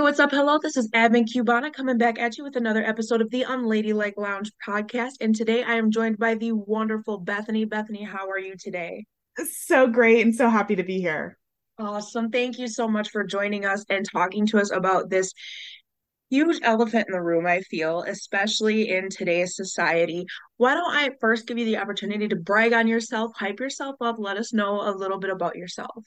Hey, what's up? Hello, this is Admin Cubana coming back at you with another episode of the Unladylike Lounge podcast. And today I am joined by the wonderful Bethany. Bethany, how are you today? So great and so happy to be here. Awesome. Thank you so much for joining us and talking to us about this huge elephant in the room, I feel, especially in today's society. Why don't I first give you the opportunity to brag on yourself, hype yourself up, let us know a little bit about yourself?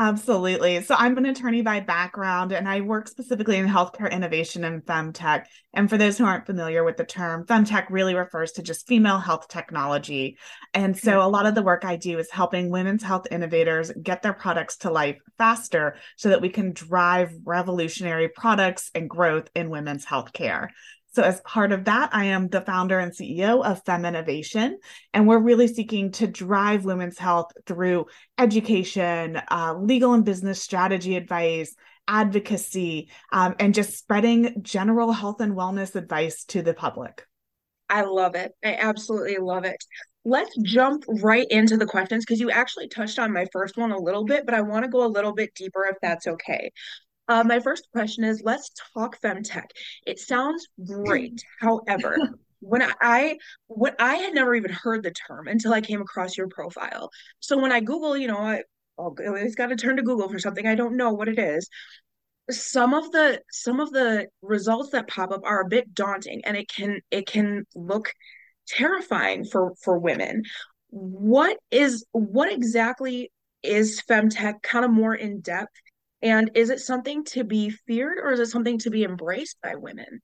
Absolutely. So I'm an attorney by background and I work specifically in healthcare innovation and femtech. And for those who aren't familiar with the term, femtech really refers to just female health technology. And so mm-hmm. a lot of the work I do is helping women's health innovators get their products to life faster so that we can drive revolutionary products and growth in women's healthcare. So, as part of that, I am the founder and CEO of FemInnovation, and we're really seeking to drive women's health through education, uh, legal and business strategy advice, advocacy, um, and just spreading general health and wellness advice to the public. I love it. I absolutely love it. Let's jump right into the questions because you actually touched on my first one a little bit, but I want to go a little bit deeper if that's okay. Uh, my first question is let's talk femtech. It sounds great. However, when I what I had never even heard the term until I came across your profile. So when I Google, you know, I always got to turn to Google for something I don't know what it is. Some of the some of the results that pop up are a bit daunting and it can it can look terrifying for for women. What is what exactly is femtech kind of more in depth and is it something to be feared or is it something to be embraced by women?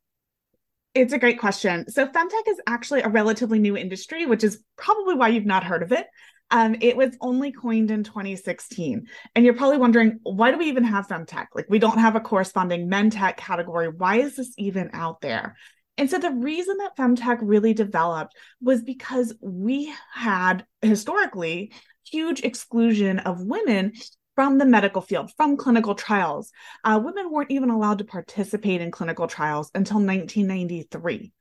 It's a great question. So, femtech is actually a relatively new industry, which is probably why you've not heard of it. Um, it was only coined in 2016. And you're probably wondering, why do we even have femtech? Like, we don't have a corresponding men tech category. Why is this even out there? And so the reason that femtech really developed was because we had historically huge exclusion of women from the medical field, from clinical trials. Uh, women weren't even allowed to participate in clinical trials until 1993.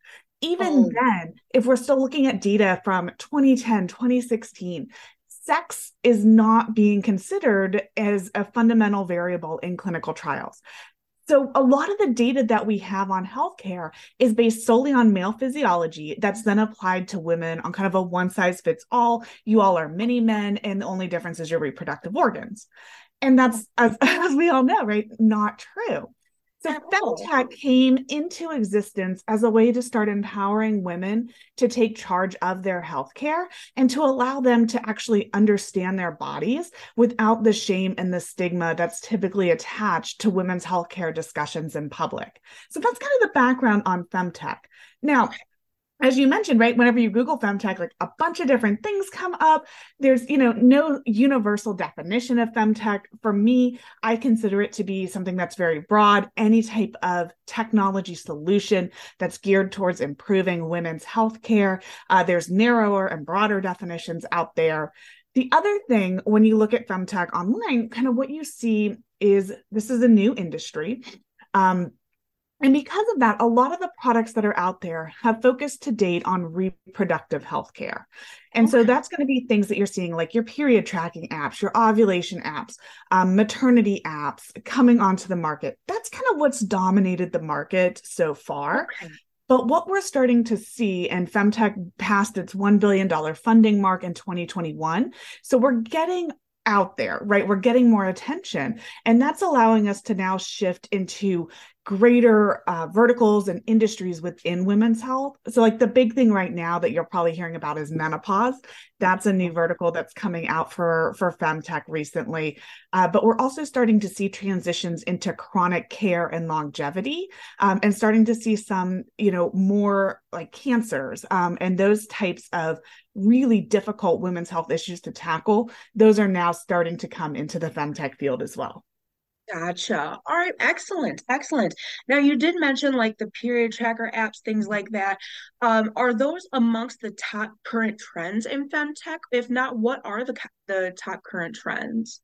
Even oh. then, if we're still looking at data from 2010, 2016, sex is not being considered as a fundamental variable in clinical trials. So, a lot of the data that we have on healthcare is based solely on male physiology that's then applied to women on kind of a one size fits all. You all are mini men, and the only difference is your reproductive organs. And that's, as, as we all know, right? Not true. So femtech oh. came into existence as a way to start empowering women to take charge of their healthcare and to allow them to actually understand their bodies without the shame and the stigma that's typically attached to women's healthcare discussions in public. So that's kind of the background on femtech. Now, as you mentioned, right, whenever you Google femtech, like a bunch of different things come up. There's, you know, no universal definition of femtech. For me, I consider it to be something that's very broad, any type of technology solution that's geared towards improving women's health care. Uh, there's narrower and broader definitions out there. The other thing, when you look at femtech online, kind of what you see is this is a new industry. Um, and because of that, a lot of the products that are out there have focused to date on reproductive health care. And okay. so that's going to be things that you're seeing like your period tracking apps, your ovulation apps, um, maternity apps coming onto the market. That's kind of what's dominated the market so far. Okay. But what we're starting to see, and Femtech passed its $1 billion funding mark in 2021. So we're getting out there, right? We're getting more attention. And that's allowing us to now shift into greater uh, verticals and industries within women's health. So, like the big thing right now that you're probably hearing about is menopause. That's a new vertical that's coming out for for femtech recently. Uh, but we're also starting to see transitions into chronic care and longevity, um, and starting to see some, you know, more like cancers um, and those types of really difficult women's health issues to tackle. Those are now starting to come into the femtech field as well. Gotcha. All right, excellent, excellent. Now you did mention like the period tracker apps, things like that. Um, are those amongst the top current trends in femtech? If not, what are the the top current trends?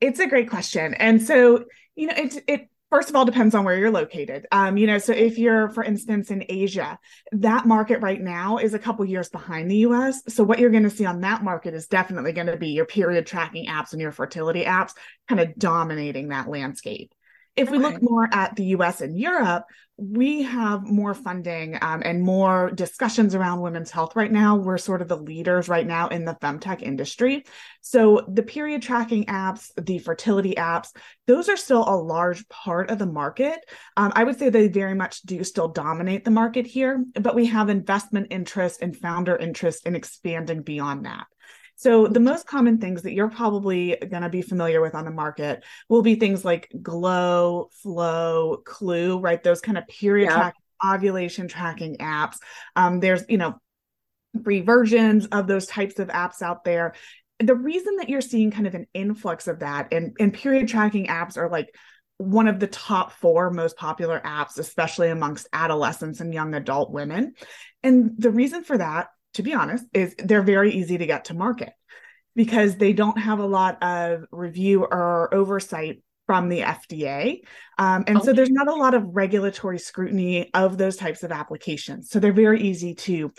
It's a great question, and so you know, it it first of all depends on where you're located. Um, you know so if you're for instance in asia that market right now is a couple years behind the us so what you're going to see on that market is definitely going to be your period tracking apps and your fertility apps kind of dominating that landscape If okay. we look more at the US and Europe, we have more funding um, and more discussions around women's health right now. We're sort of the leaders right now in the femtech industry. So the period tracking apps, the fertility apps, those are still a large part of the market. Um, I would say they very much do still dominate the market here, but we have investment interest and founder interest in expanding beyond that. So the most common things that you're probably going to be familiar with on the market will be things like Glow, Flo, Clue, right? Those kind of period yeah. tracking, ovulation tracking apps. Um, there's, you know, free versions of those types of apps out there. The reason that you're seeing kind of an influx of that and, and period tracking apps are like one of the top four most popular apps, especially amongst adolescents and young adult women. And the reason for that to be honest, is they're very easy to get to market because they don't have a lot of review or oversight from the FDA. Um, and okay. so there's not a lot of regulatory scrutiny of those types of applications. So they're very easy to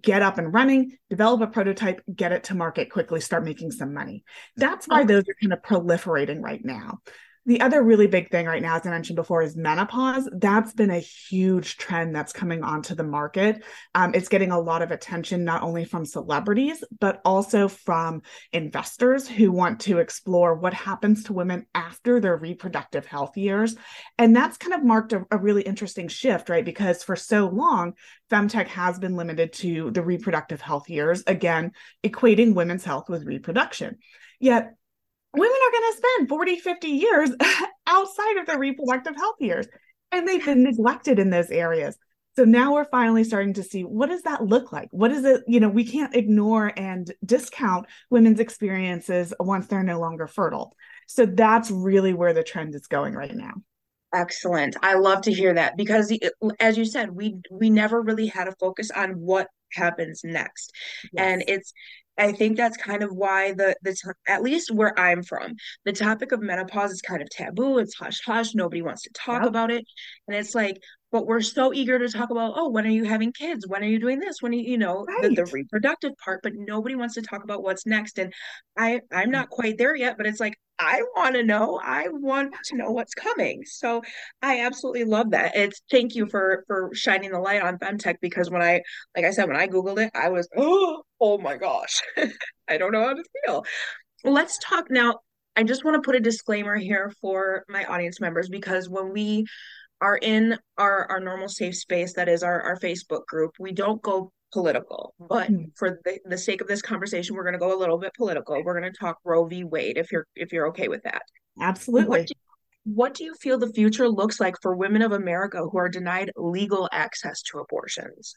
get up and running, develop a prototype, get it to market quickly, start making some money. That's why those are kind of proliferating right now. The other really big thing right now, as I mentioned before, is menopause. That's been a huge trend that's coming onto the market. Um, it's getting a lot of attention, not only from celebrities, but also from investors who want to explore what happens to women after their reproductive health years. And that's kind of marked a, a really interesting shift, right? Because for so long, femtech has been limited to the reproductive health years, again, equating women's health with reproduction. Yet women are going to spend 40, 50 years outside of their reproductive health years. And they've been neglected in those areas. So now we're finally starting to see what does that look like? What is it? You know, we can't ignore and discount women's experiences once they're no longer fertile. So that's really where the trend is going right now. Excellent. I love to hear that because as you said, we we never really had a focus on what happens next. Yes. And it's I think that's kind of why the the at least where I'm from, the topic of menopause is kind of taboo. It's hush hush. Nobody wants to talk yep. about it, and it's like, but we're so eager to talk about, oh, when are you having kids? When are you doing this? When are you, you know, right. the, the reproductive part, but nobody wants to talk about what's next. And I I'm mm. not quite there yet, but it's like I want to know. I want to know what's coming. So I absolutely love that. It's thank you for for shining the light on femtech because when I like I said when I googled it, I was oh oh my gosh, I don't know how to feel. Let's talk now. I just want to put a disclaimer here for my audience members because when we are in our our normal safe space that is our our Facebook group, we don't go political. But mm-hmm. for the, the sake of this conversation, we're going to go a little bit political. We're going to talk Roe v. Wade if you're if you're okay with that. Absolutely. What do, what do you feel the future looks like for women of America who are denied legal access to abortions?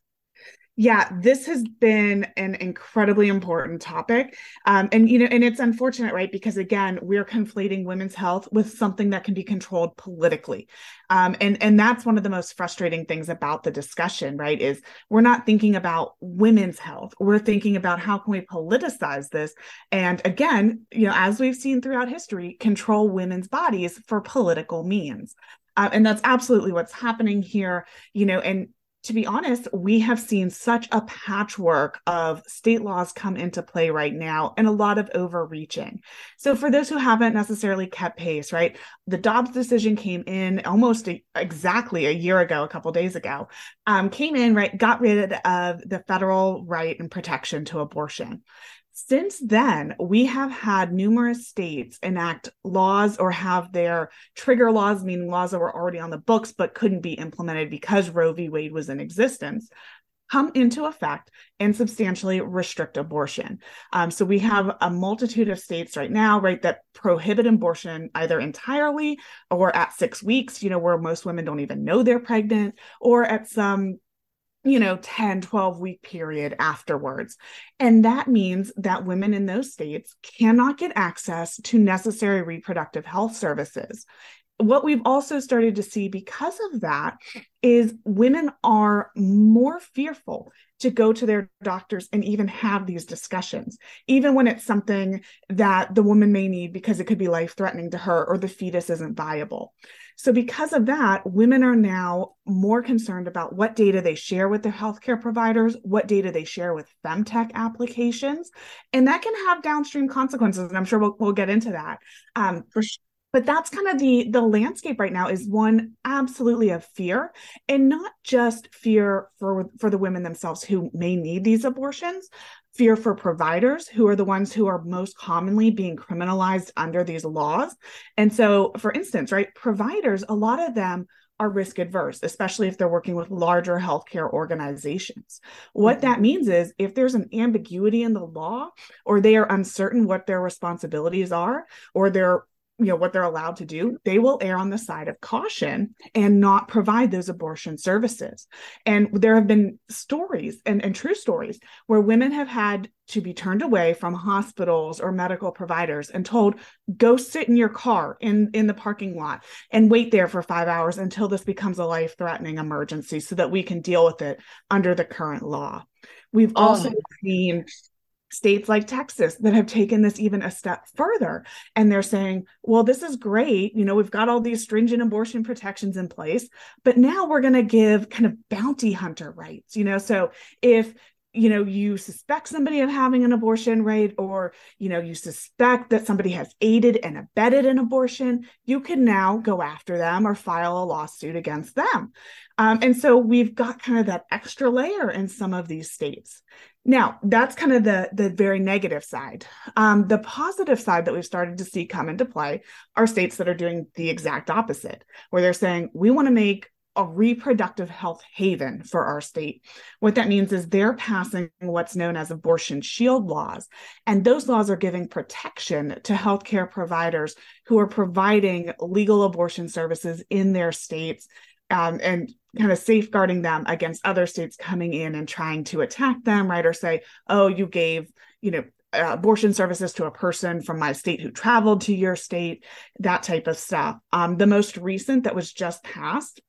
Yeah, this has been an incredibly important topic. Um, and, you know, and it's unfortunate, right? Because again, we're conflating women's health with something that can be controlled politically. Um, and, and that's one of the most frustrating things about the discussion, right? Is we're not thinking about women's health. We're thinking about how can we politicize this? And again, you know, as we've seen throughout history, control women's bodies for political means. Uh, and that's absolutely what's happening here you know and to be honest, we have seen such a patchwork of state laws come into play right now and a lot of overreaching. So, for those who haven't necessarily kept pace, right, the Dobbs decision came in almost a, exactly a year ago, a couple days ago, um, came in, right, got rid of the federal right and protection to abortion. Since then, we have had numerous states enact laws or have their trigger laws, meaning laws that were already on the books but couldn't be implemented because Roe v. Wade was in existence, come into effect and substantially restrict abortion. Um, so we have a multitude of states right now, right, that prohibit abortion either entirely or at six weeks, you know, where most women don't even know they're pregnant, or at some you know 10 12 week period afterwards. And that means that women in those states cannot get access to necessary reproductive health services what we've also started to see because of that is women are more fearful to go to their doctors and even have these discussions, even when it's something that the woman may need because it could be life threatening to her or the fetus isn't viable. So, because of that, women are now more concerned about what data they share with their healthcare providers, what data they share with femtech applications, and that can have downstream consequences. And I'm sure we'll, we'll get into that. Um, for but that's kind of the the landscape right now is one absolutely of fear and not just fear for for the women themselves who may need these abortions fear for providers who are the ones who are most commonly being criminalized under these laws and so for instance right providers a lot of them are risk adverse, especially if they're working with larger healthcare organizations. What that mm-hmm. means is if there's an ambiguity in the law or they are uncertain what their responsibilities are or they're you know what they're allowed to do they will err on the side of caution and not provide those abortion services and there have been stories and, and true stories where women have had to be turned away from hospitals or medical providers and told go sit in your car in in the parking lot and wait there for 5 hours until this becomes a life threatening emergency so that we can deal with it under the current law we've oh. also seen states like Texas that have taken this even a step further. And they're saying, well, this is great. You know, we've got all these stringent abortion protections in place, but now we're going to give kind of bounty hunter rights. You know, so if you know you suspect somebody of having an abortion right? Or you know you suspect that somebody has aided and abetted an abortion you can now go after them or file a lawsuit against them. Um, and so we've got kind of that extra layer in some of these states. Now that's kind of the the very negative side. Um, the positive side that we've started to see come into play are states that are doing the exact opposite where they're saying we want to make a reproductive health haven for our state. What that means is they're passing what's known as abortion shield laws. And those laws are giving protection to healthcare providers who are providing legal abortion services in their states um, and kind of safeguarding them against other states coming in and trying to attack them, right? Or say, oh, you gave, you know, uh, abortion services to a person from my state who traveled to your state, that type of stuff. Um, the most recent that was just passed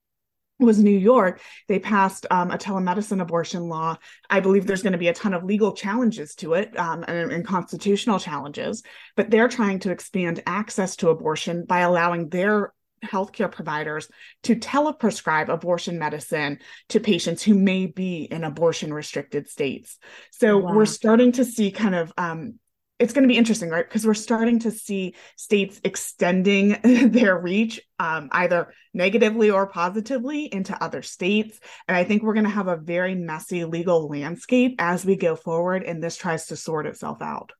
was New York. They passed um, a telemedicine abortion law. I believe there's going to be a ton of legal challenges to it um, and, and, constitutional challenges, but they're trying to expand access to abortion by allowing their healthcare providers to teleprescribe abortion medicine to patients who may be in abortion restricted states. So wow. we're starting to see kind of um, it's going to be interesting, right? Because we're starting to see states extending their reach um, either negatively or positively into other states. And I think we're going to have a very messy legal landscape as we go forward and this tries to sort itself out.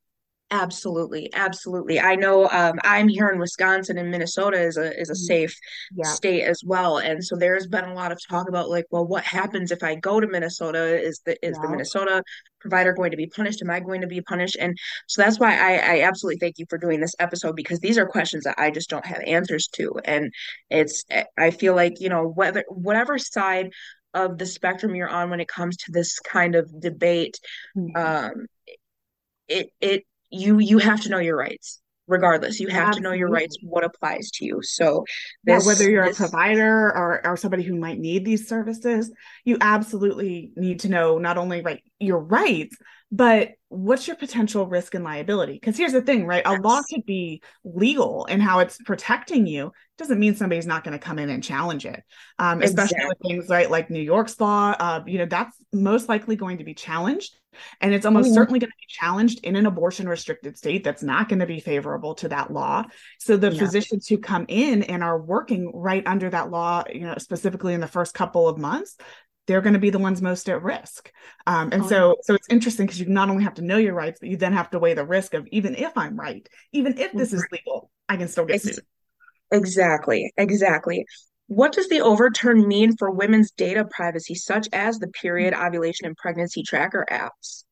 Absolutely, absolutely. I know um, I'm here in Wisconsin and Minnesota is a is a mm-hmm. safe yeah. state as well, and so there's been a lot of talk about like, well, what happens if I go to Minnesota? Is the is yeah. the Minnesota provider going to be punished? Am I going to be punished? And so that's why I, I absolutely thank you for doing this episode because these are questions that I just don't have answers to, and it's I feel like you know whether whatever side of the spectrum you're on when it comes to this kind of debate, mm-hmm. um, it it you you have to know your rights regardless you have Absolutely. to know your rights what applies to you so this, yeah, whether you're this... a provider or, or somebody who might need these services you absolutely need to know not only right your rights but what's your potential risk and liability because here's the thing right yes. a law could be legal and how it's protecting you doesn't mean somebody's not going to come in and challenge it um, especially exactly. with things right like new york's law uh, you know that's most likely going to be challenged and it's almost mm-hmm. certainly going to be challenged in an abortion restricted state that's not going to be favorable to that law. So the yeah. physicians who come in and are working right under that law, you know, specifically in the first couple of months, they're going to be the ones most at risk. Um, and oh. so, so it's interesting because you not only have to know your rights, but you then have to weigh the risk of even if I'm right, even if this is legal, I can still get sued. Exactly, exactly. What does the overturn mean for women's data privacy, such as the period, ovulation, and pregnancy tracker apps?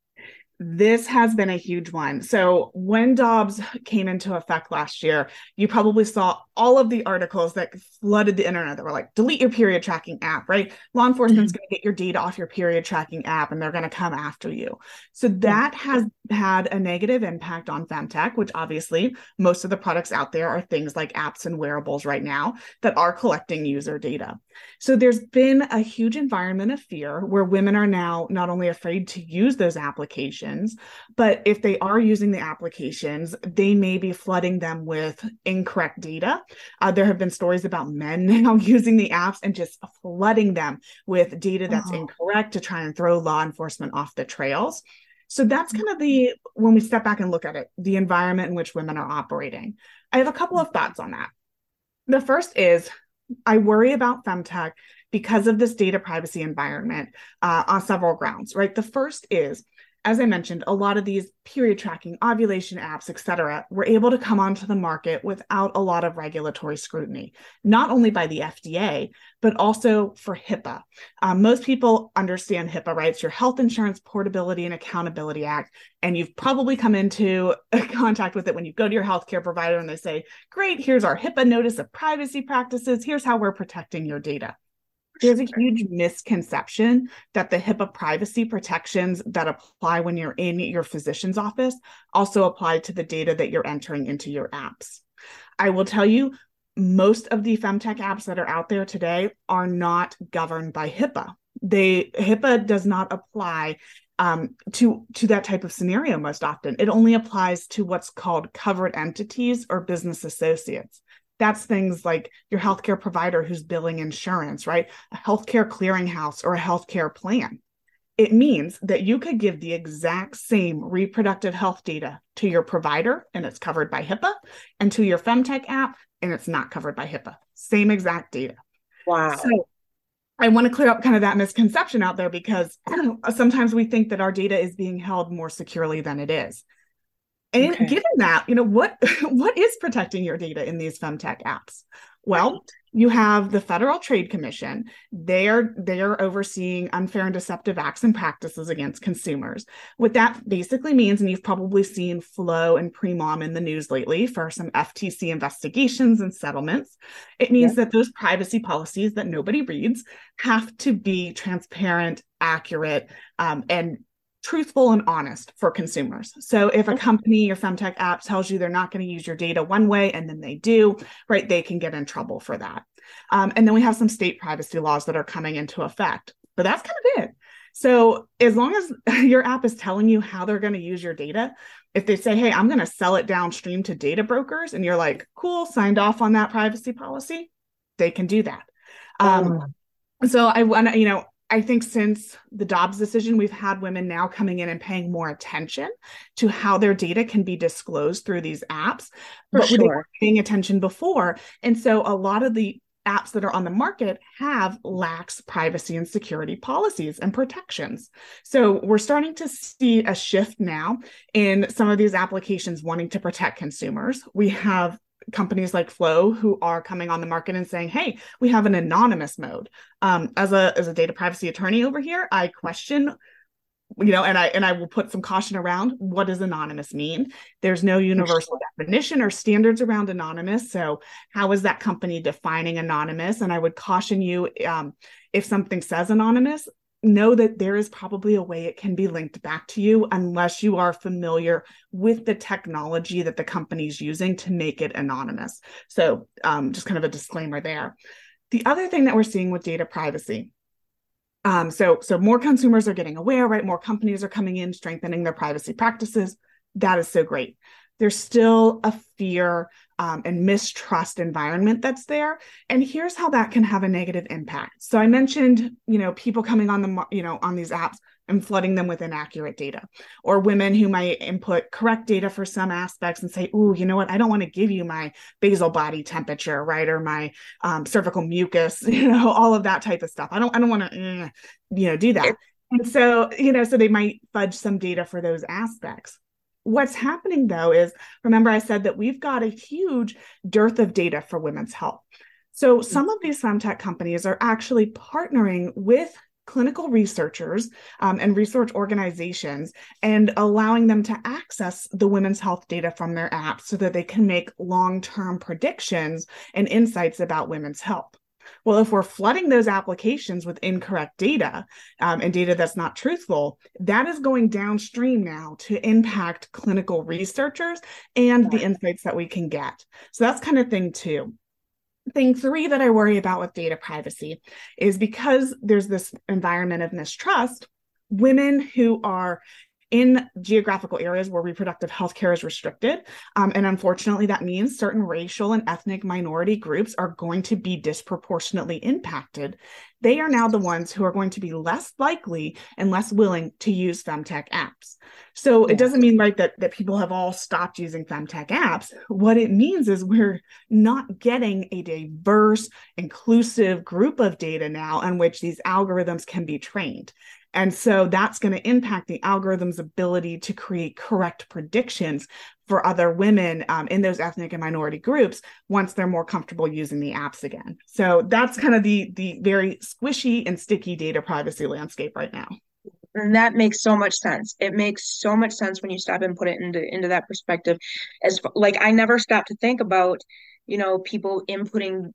This has been a huge one. So, when Dobbs came into effect last year, you probably saw all of the articles that flooded the internet that were like, delete your period tracking app, right? Law enforcement's mm-hmm. going to get your data off your period tracking app and they're going to come after you. So, that has had a negative impact on femtech, which obviously most of the products out there are things like apps and wearables right now that are collecting user data. So, there's been a huge environment of fear where women are now not only afraid to use those applications applications. But if they are using the applications, they may be flooding them with incorrect data. Uh, there have been stories about men now using the apps and just flooding them with data that's oh. incorrect to try and throw law enforcement off the trails. So that's kind of the, when we step back and look at it, the environment in which women are operating. I have a couple of thoughts on that. The first is I worry about femtech because of this data privacy environment uh, on several grounds, right? The first is as I mentioned, a lot of these period tracking, ovulation apps, et cetera, were able to come onto the market without a lot of regulatory scrutiny, not only by the FDA, but also for HIPAA. Um, most people understand HIPAA, right? It's your Health Insurance Portability and Accountability Act. And you've probably come into contact with it when you go to your healthcare provider and they say, Great, here's our HIPAA notice of privacy practices. Here's how we're protecting your data there's a huge misconception that the HIPAA privacy protections that apply when you're in your physician's office also apply to the data that you're entering into your apps. I will tell you, most of the femtech apps that are out there today are not governed by HIPAA. They HIPAA does not apply um, to to that type of scenario most often. It only applies to what's called covered entities or business associates. That's things like your healthcare provider who's billing insurance, right? A healthcare clearinghouse or a healthcare plan. It means that you could give the exact same reproductive health data to your provider and it's covered by HIPAA, and to your Femtech app and it's not covered by HIPAA. Same exact data. Wow. So I want to clear up kind of that misconception out there because sometimes we think that our data is being held more securely than it is. And okay. given that, you know, what what is protecting your data in these femtech apps? Well, right. you have the Federal Trade Commission. They're they're overseeing unfair and deceptive acts and practices against consumers. What that basically means, and you've probably seen Flo and Premom in the news lately for some FTC investigations and settlements. It means yeah. that those privacy policies that nobody reads have to be transparent, accurate, um, and truthful and honest for consumers. So if a company or femtech app tells you they're not going to use your data one way and then they do, right, they can get in trouble for that. Um, and then we have some state privacy laws that are coming into effect. But that's kind of it. So as long as your app is telling you how they're going to use your data, if they say, "Hey, I'm going to sell it downstream to data brokers," and you're like, "Cool, signed off on that privacy policy," they can do that. Um, oh. So I want to, you know, I think since the Dobbs decision, we've had women now coming in and paying more attention to how their data can be disclosed through these apps. For but sure. they were paying attention before. And so a lot of the apps that are on the market have lax privacy and security policies and protections. So we're starting to see a shift now in some of these applications wanting to protect consumers. We have companies like Flo who are coming on the market and saying, "Hey, we have an anonymous mode." Um, as a as a data privacy attorney over here, I question you know and i and i will put some caution around what does anonymous mean there's no universal definition or standards around anonymous so how is that company defining anonymous and i would caution you um, if something says anonymous know that there is probably a way it can be linked back to you unless you are familiar with the technology that the company's using to make it anonymous. So, um, just kind of a disclaimer there. The other thing that we're seeing with data privacy. Um, so, so more consumers are getting aware, right? More companies are coming in, strengthening their privacy practices. That is so great there's still a fear um, and mistrust environment that's there. And here's how that can have a negative impact. So i mentioned you know people coming on the you know on these apps and flooding them with inaccurate data or women who might input correct data for some aspects and say oh you know what? I don't want to give you my basal body temperature right? Or my um, cervical mucus you know all of that type of stuff. I don't i don't want to eh, you know do that. And so you know so they might fudge some data for those aspects What's happening though is remember, I said that we've got a huge dearth of data for women's health. So some of these femtech companies are actually partnering with clinical researchers um, and research organizations and allowing them to access the women's health data from their apps so that they can make long term predictions and insights about women's health. Well, if we're flooding those applications with incorrect data um, and data that's not truthful, that is going downstream now to impact clinical researchers and the insights that we can get. So that's kind of thing two. Thing three that I worry about with data privacy is because there's this environment of mistrust, women who are in geographical areas where reproductive health care is restricted. Um, and unfortunately, that means certain racial and ethnic minority groups are going to be disproportionately impacted. They are now the ones who are going to be less likely and less willing to use femtech apps. So it doesn't mean right that, that people have all stopped using femtech apps. What it means is we're not getting a diverse, inclusive group of data now on which these algorithms can be trained. And so that's going to impact the algorithm's ability to create correct predictions for other women um, in those ethnic and minority groups once they're more comfortable using the apps again. So that's kind of the the very squishy and sticky data privacy landscape right now. And that makes so much sense. It makes so much sense when you stop and put it into into that perspective. As like I never stopped to think about, you know, people inputting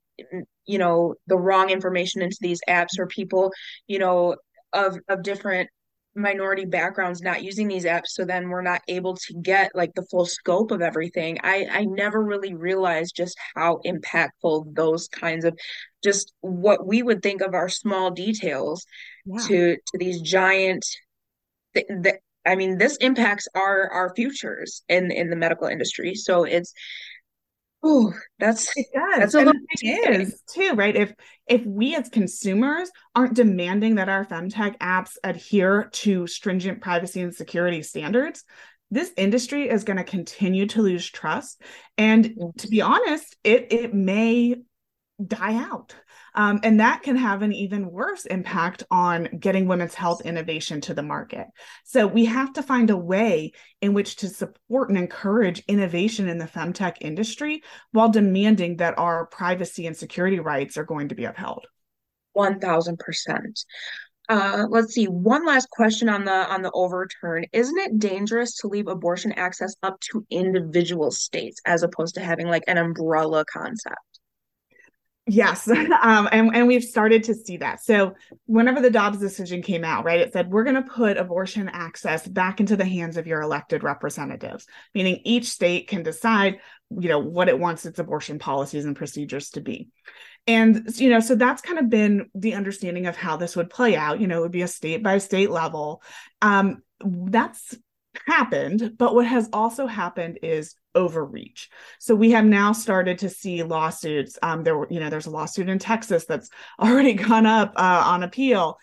you know the wrong information into these apps or people you know of of different minority backgrounds not using these apps so then we're not able to get like the full scope of everything i i never really realized just how impactful those kinds of just what we would think of our small details yeah. to to these giant th- th- i mean this impacts our our futures in in the medical industry so it's Oh, that's it does. That's a and it is too, right? If if we as consumers aren't demanding that our femtech apps adhere to stringent privacy and security standards, this industry is going to continue to lose trust. And to be honest, it it may die out. Um, and that can have an even worse impact on getting women's health innovation to the market. So we have to find a way in which to support and encourage innovation in the femtech industry while demanding that our privacy and security rights are going to be upheld. 1000%. Uh, let's see. One last question on the on the overturn. Isn't it dangerous to leave abortion access up to individual states as opposed to having like an umbrella concept? Yes, um, and and we've started to see that. So whenever the Dobbs decision came out, right, it said we're going to put abortion access back into the hands of your elected representatives, meaning each state can decide, you know, what it wants its abortion policies and procedures to be. And you know, so that's kind of been the understanding of how this would play out. You know, it would be a state by state level. Um, that's happened, but what has also happened is overreach. So we have now started to see lawsuits. Um, there were, you know, there's a lawsuit in Texas that's already gone up uh, on appeal.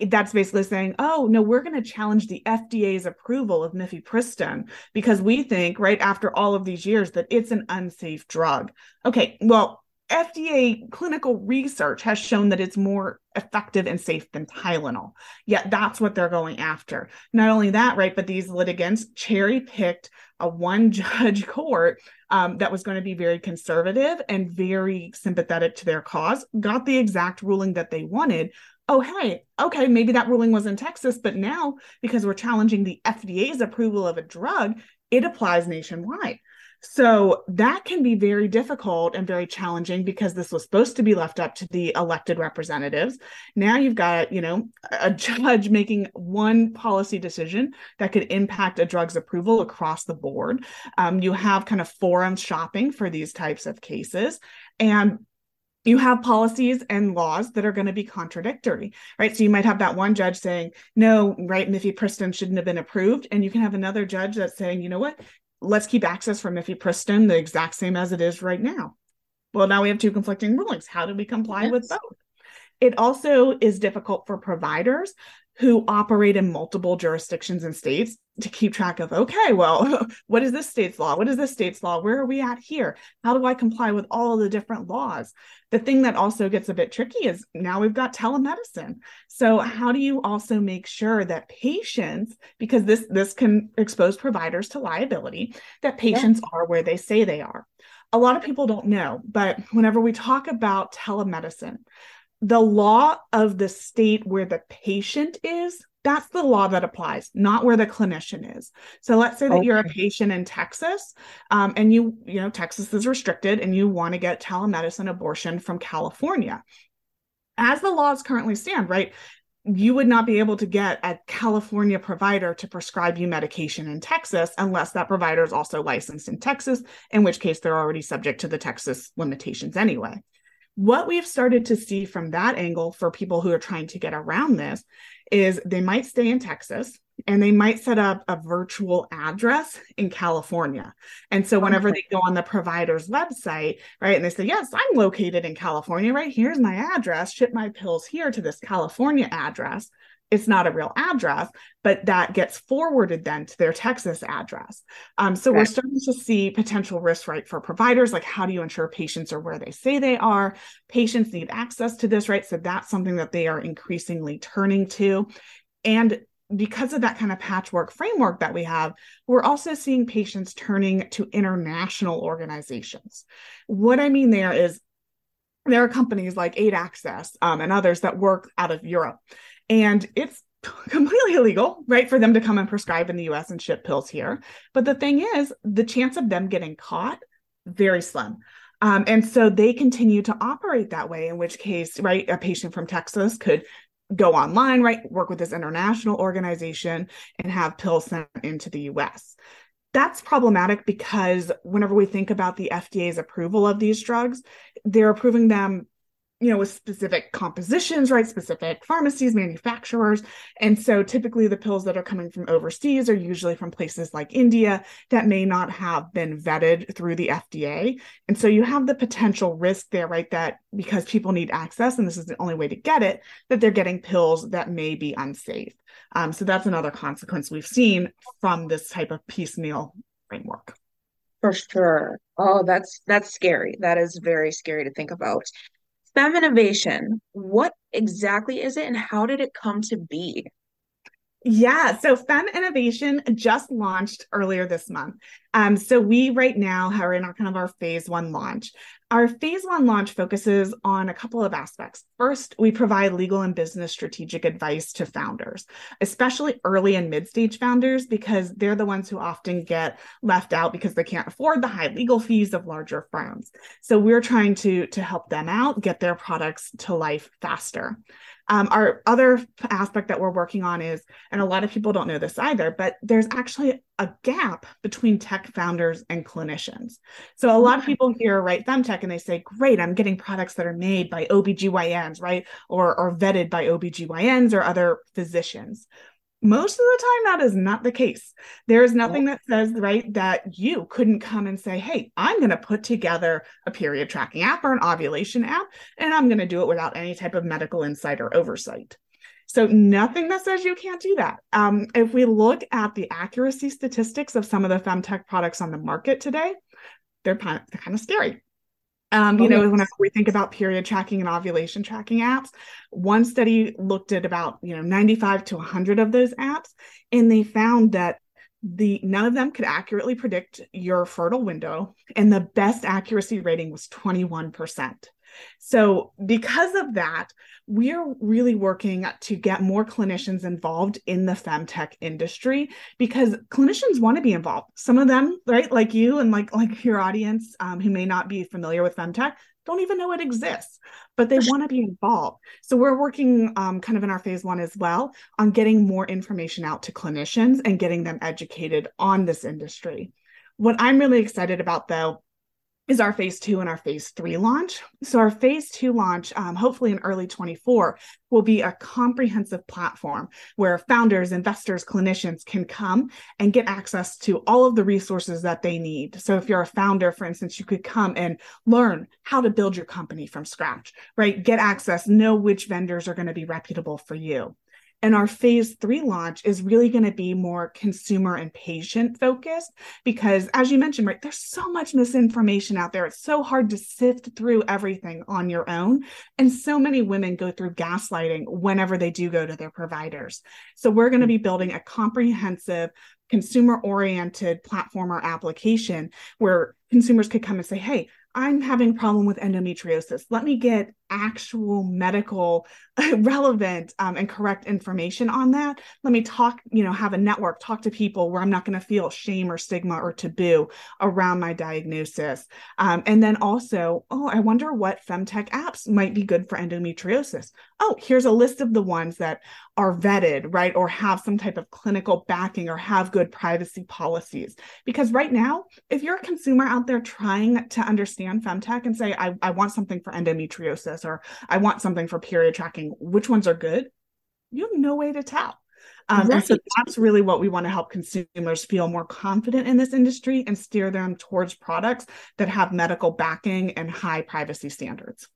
That's basically saying, oh no, we're going to challenge the FDA's approval of mifepristone because we think, right after all of these years, that it's an unsafe drug. Okay, well, FDA clinical research has shown that it's more effective and safe than Tylenol. Yet that's what they're going after. Not only that, right, but these litigants cherry picked a one judge court um, that was going to be very conservative and very sympathetic to their cause, got the exact ruling that they wanted. Oh, hey, okay, maybe that ruling was in Texas, but now because we're challenging the FDA's approval of a drug, it applies nationwide. So that can be very difficult and very challenging because this was supposed to be left up to the elected representatives. Now you've got, you know, a judge making one policy decision that could impact a drug's approval across the board. Um, you have kind of forum shopping for these types of cases. And you have policies and laws that are going to be contradictory, right? So you might have that one judge saying, no, right, mifepristone shouldn't have been approved. And you can have another judge that's saying, you know what, let's keep access from for mifepristone the exact same as it is right now. Well, now we have two conflicting rulings. How do we comply yes. with both? It also is difficult for providers who operate in multiple jurisdictions and states to keep track of okay well what is this state's law? What is this state's law? Where are we at here? How do i comply with all of the different laws? The thing that also gets a bit tricky is now we've got telemedicine. So how do you also make sure that patients because this this can expose providers to liability that patients yeah. are where they say they are. A lot of people don't know but whenever we talk about telemedicine the law of the state where the patient is that's the law that applies not where the clinician is. So let's say that okay. you're a patient in texas um, and you you know texas is restricted and you want to get telemedicine abortion from california. As the laws currently stand right you would not be able to get a California provider to prescribe you medication in Texas unless that provider is also licensed in Texas, in which case they're already subject to the Texas limitations anyway What we've started to see from that angle for people who are trying to get around this is they might stay in Texas and they might set up a virtual address in California. And so whenever they go on the provider's website, right, and they say, Yes, I'm located in California, right? Here's my address, ship my pills here to this California address. It's not a real address, but that gets forwarded then to their Texas address. Um, so okay. we're starting to see potential risks, right, for providers. Like, how do you ensure patients are where they say they are? Patients need access to this, right? So that's something that they are increasingly turning to. And because of that kind of patchwork framework that we have, we're also seeing patients turning to international organizations. What I mean there is there are companies like Aid Access um, and others that work out of Europe. And it's completely illegal, right, for them to come and prescribe in the US and ship pills here. But the thing is, the chance of them getting caught, very slim. Um, and so they continue to operate that way, in which case, right, a patient from Texas could go online, right, work with this international organization and have pills sent into the US. That's problematic because whenever we think about the FDA's approval of these drugs, they're approving them you know, with specific compositions, right? Specific pharmacies, manufacturers. And so typically the pills that are coming from overseas are usually from places like India that may not have been vetted through the FDA. And so you have the potential risk there, right? That because people need access and this is the only way to get it, that they're getting pills that may be unsafe. Um, so that's another consequence we've seen from this type of piecemeal framework. For sure. Oh, that's that's scary. That is very scary to think about. FemInnovation, what exactly is it and how did it come to be? Yeah, so FemInnovation just launched earlier this month. Um, so we right now are in our kind of our phase one launch. Our phase one launch focuses on a couple of aspects. First, we provide legal and business strategic advice to founders, especially early and mid stage founders, because they're the ones who often get left out because they can't afford the high legal fees of larger firms. So we're trying to, to help them out, get their products to life faster. Um, our other aspect that we're working on is, and a lot of people don't know this either, but there's actually a gap between tech founders and clinicians. So a lot of people hear, right, femtech, and they say, great, I'm getting products that are made by OBGYNs, right, or, or vetted by OBGYNs or other physicians most of the time that is not the case. There is nothing that says right that you couldn't come and say hey i'm going to put together a period tracking app or an ovulation app and i'm going to do it without any type of medical insight or oversight. So nothing that says you can't do that. Um, if we look at the accuracy statistics of some of the femtech products on the market today they're, they're kind of scary um, you oh, know, yes. whenever we think about period tracking and ovulation tracking apps, one study looked at about, you know, 95 to 100 of those apps, and they found that the none of them could accurately predict your fertile window, and the best accuracy rating was 21%. So, because of that, we're really working to get more clinicians involved in the femtech industry because clinicians want to be involved. Some of them, right, like you and like like your audience um, who may not be familiar with femtech, don't even know it exists, but they want to be involved. So we're working um, kind of in our phase one as well on getting more information out to clinicians and getting them educated on this industry. What I'm really excited about though is our phase two and our phase three launch. So, our phase two launch, um, hopefully in early 24, will be a comprehensive platform where founders, investors, clinicians can come and get access to all of the resources that they need. So, if you're a founder, for instance, you could come and learn how to build your company from scratch, right? Get access, know which vendors are going to be reputable for you. And our phase three launch is really going to be more consumer and patient focused because, as you mentioned, right, there's so much misinformation out there. It's so hard to sift through everything on your own. And so many women go through gaslighting whenever they do go to their providers. So, we're going to be building a comprehensive, consumer oriented platform or application where consumers could come and say, Hey, I'm having a problem with endometriosis. Let me get actual medical relevant um, and correct information on that let me talk you know have a network talk to people where i'm not going to feel shame or stigma or taboo around my diagnosis. Um, and then also oh i wonder what femtech apps might be good for endometriosis. Oh here's a list of the ones that are vetted right or have some type of clinical backing or have good privacy policies. Because right now if you're a consumer out there trying to understand femtech and say i, I want something for endometriosis or i want something for period tracking which ones are good, you have no way to tell. Um, right. And so that's really what we want to help consumers feel more confident in this industry and steer them towards products that have medical backing and high privacy standards.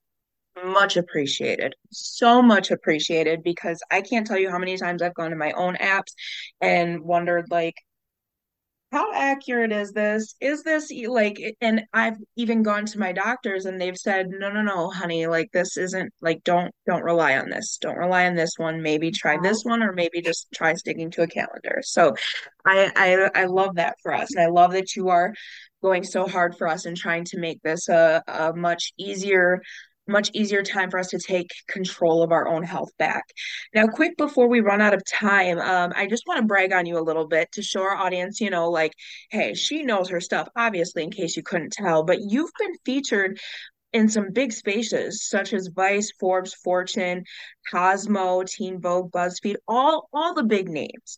Much appreciated. So much appreciated because I can't tell you how many times I've gone to my own apps and wondered, like, how accurate is this? Is this like, and I've even gone to my doctors and they've said, no, no, no, honey, like this isn't like, don't, don't rely on this. Don't rely on this one. Maybe try this one or maybe just try sticking to a calendar. So I, I, I love that for us. And I love that you are going so hard for us and trying to make this a, a much easier much easier time for us to take control of our own health back. Now, quick before we run out of time, um, I just want to brag on you a little bit to show our audience, you know, like, hey, she knows her stuff, obviously, in case you couldn't tell, but you've been featured in some big spaces such as Vice, Forbes, Fortune, Cosmo, Teen Vogue, BuzzFeed, all all the big names.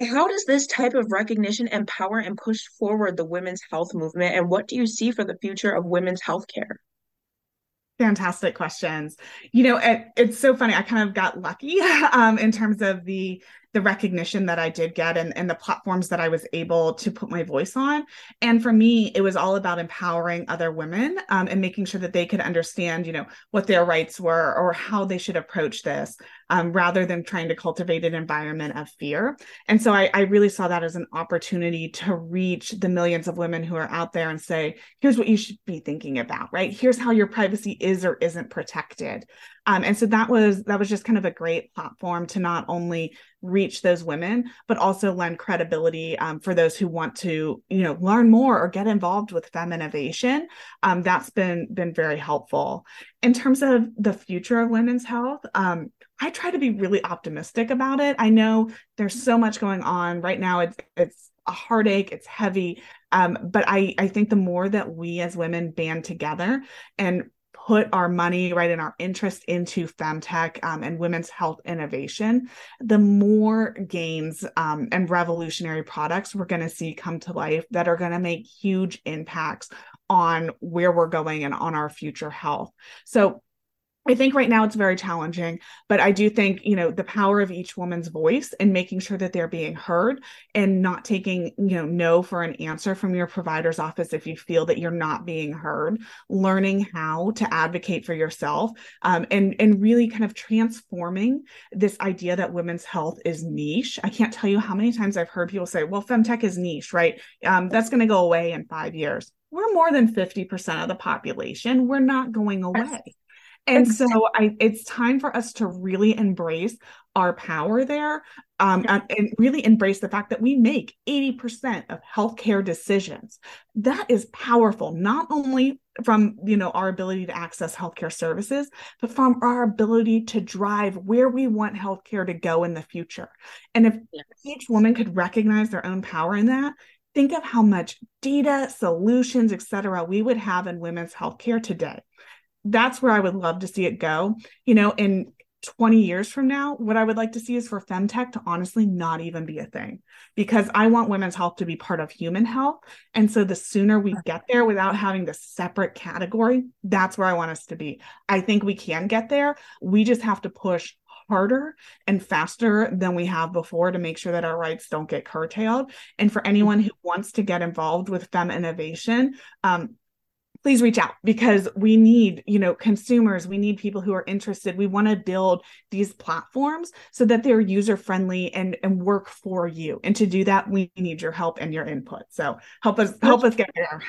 How does this type of recognition empower and push forward the women's health movement? And what do you see for the future of women's healthcare? Fantastic questions. You know, it, it's so funny. I kind of got lucky um, in terms of the the recognition that I did get and, and the platforms that I was able to put my voice on. And for me, it was all about empowering other women um, and making sure that they could understand, you know, what their rights were or how they should approach this um, rather than trying to cultivate an environment of fear. And so I, I really saw that as an opportunity to reach the millions of women who are out there and say, here's what you should be thinking about, right? Here's how your privacy is or isn't protected. Um, and so that was that was just kind of a great platform to not only reach those women, but also lend credibility um, for those who want to, you know, learn more or get involved with FemInnovation. Um, that's been been very helpful in terms of the future of women's health. Um, I try to be really optimistic about it. I know there's so much going on right now. It's it's a heartache. It's heavy. Um, but I I think the more that we as women band together and put our money right in our interest into femtech um, and women's health innovation the more gains um, and revolutionary products we're going to see come to life that are going to make huge impacts on where we're going and on our future health. So I think right now it's very challenging, but I do think, you know, the power of each woman's voice and making sure that they're being heard and not taking, you know, no for an answer from your provider's office if you feel that you're not being heard, learning how to advocate for yourself um, and, and really kind of transforming this idea that women's health is niche. I can't tell you how many times I've heard people say, well, femtech is niche, right? Um, that's going to go away in five years. We're more than 50% of the population. We're not going away. And so I it's time for us to really embrace our power there um, and, and, really embrace the fact that we make 80% of healthcare decisions. That is powerful, not only from you know our ability to access healthcare services, but from our ability to drive where we want healthcare to go in the future. And if yes. each woman could recognize their own power in that, think of how much data, solutions, et cetera, we would have in women's healthcare today that's where I would love to see it go. You know, in 20 years from now, what I would like to see is for femtech to honestly not even be a thing because I want women's health to be part of human health. And so the sooner we get there without having this separate category, that's where I want us to be. I think we can get there. We just have to push harder and faster than we have before to make sure that our rights don't get curtailed. And for anyone who wants to get involved with FemInnovation, um, please reach out because we need you know consumers. We need people who are interested. We want to build these platforms so that they're user friendly and and work for you. And to do that we need your help and your input. So help us help us get there.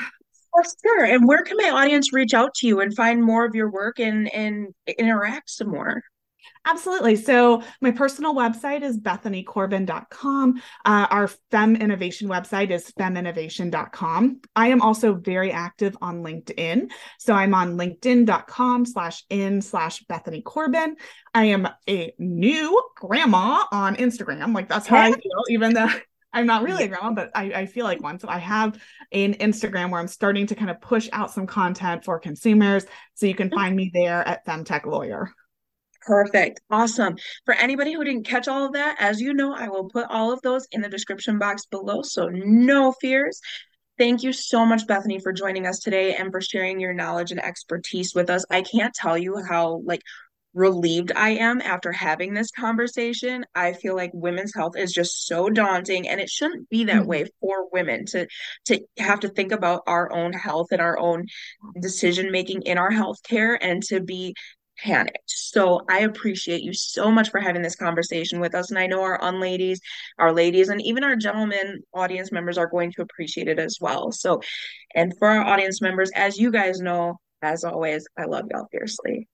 For sure. And where can my audience reach out to you and find more of your work and and interact some more Absolutely. So my personal website is bethanycorbin.com. Uh, our FemInnovation website is feminnovation.com. I am also very active on LinkedIn. So I'm on linkedin.com slash in slash Bethany Corbin. I am a new grandma on Instagram. Like that's how I feel, even though I'm not really a grandma, but I, I feel like one. So I have an Instagram where I'm starting to kind of push out some content for consumers. So you can mm-hmm. find me there at Femtech Lawyer. Perfect. Awesome. For anybody who didn't catch all of that, as you know, I will put all of those in the description box below. So no fears. Thank you so much, Bethany, for joining us today and for sharing your knowledge and expertise with us. I can't tell you how like relieved I am after having this conversation. I feel like women's health is just so daunting and it shouldn't be that mm-hmm. way for women to to have to think about our own health and our own decision making in our healthcare and to be panicked. So I appreciate you so much for having this conversation with us. And I know our unladies, our ladies, and even our gentlemen audience members are going to appreciate it as well. So, and for our audience members, as you guys know, as always, I love y'all fiercely.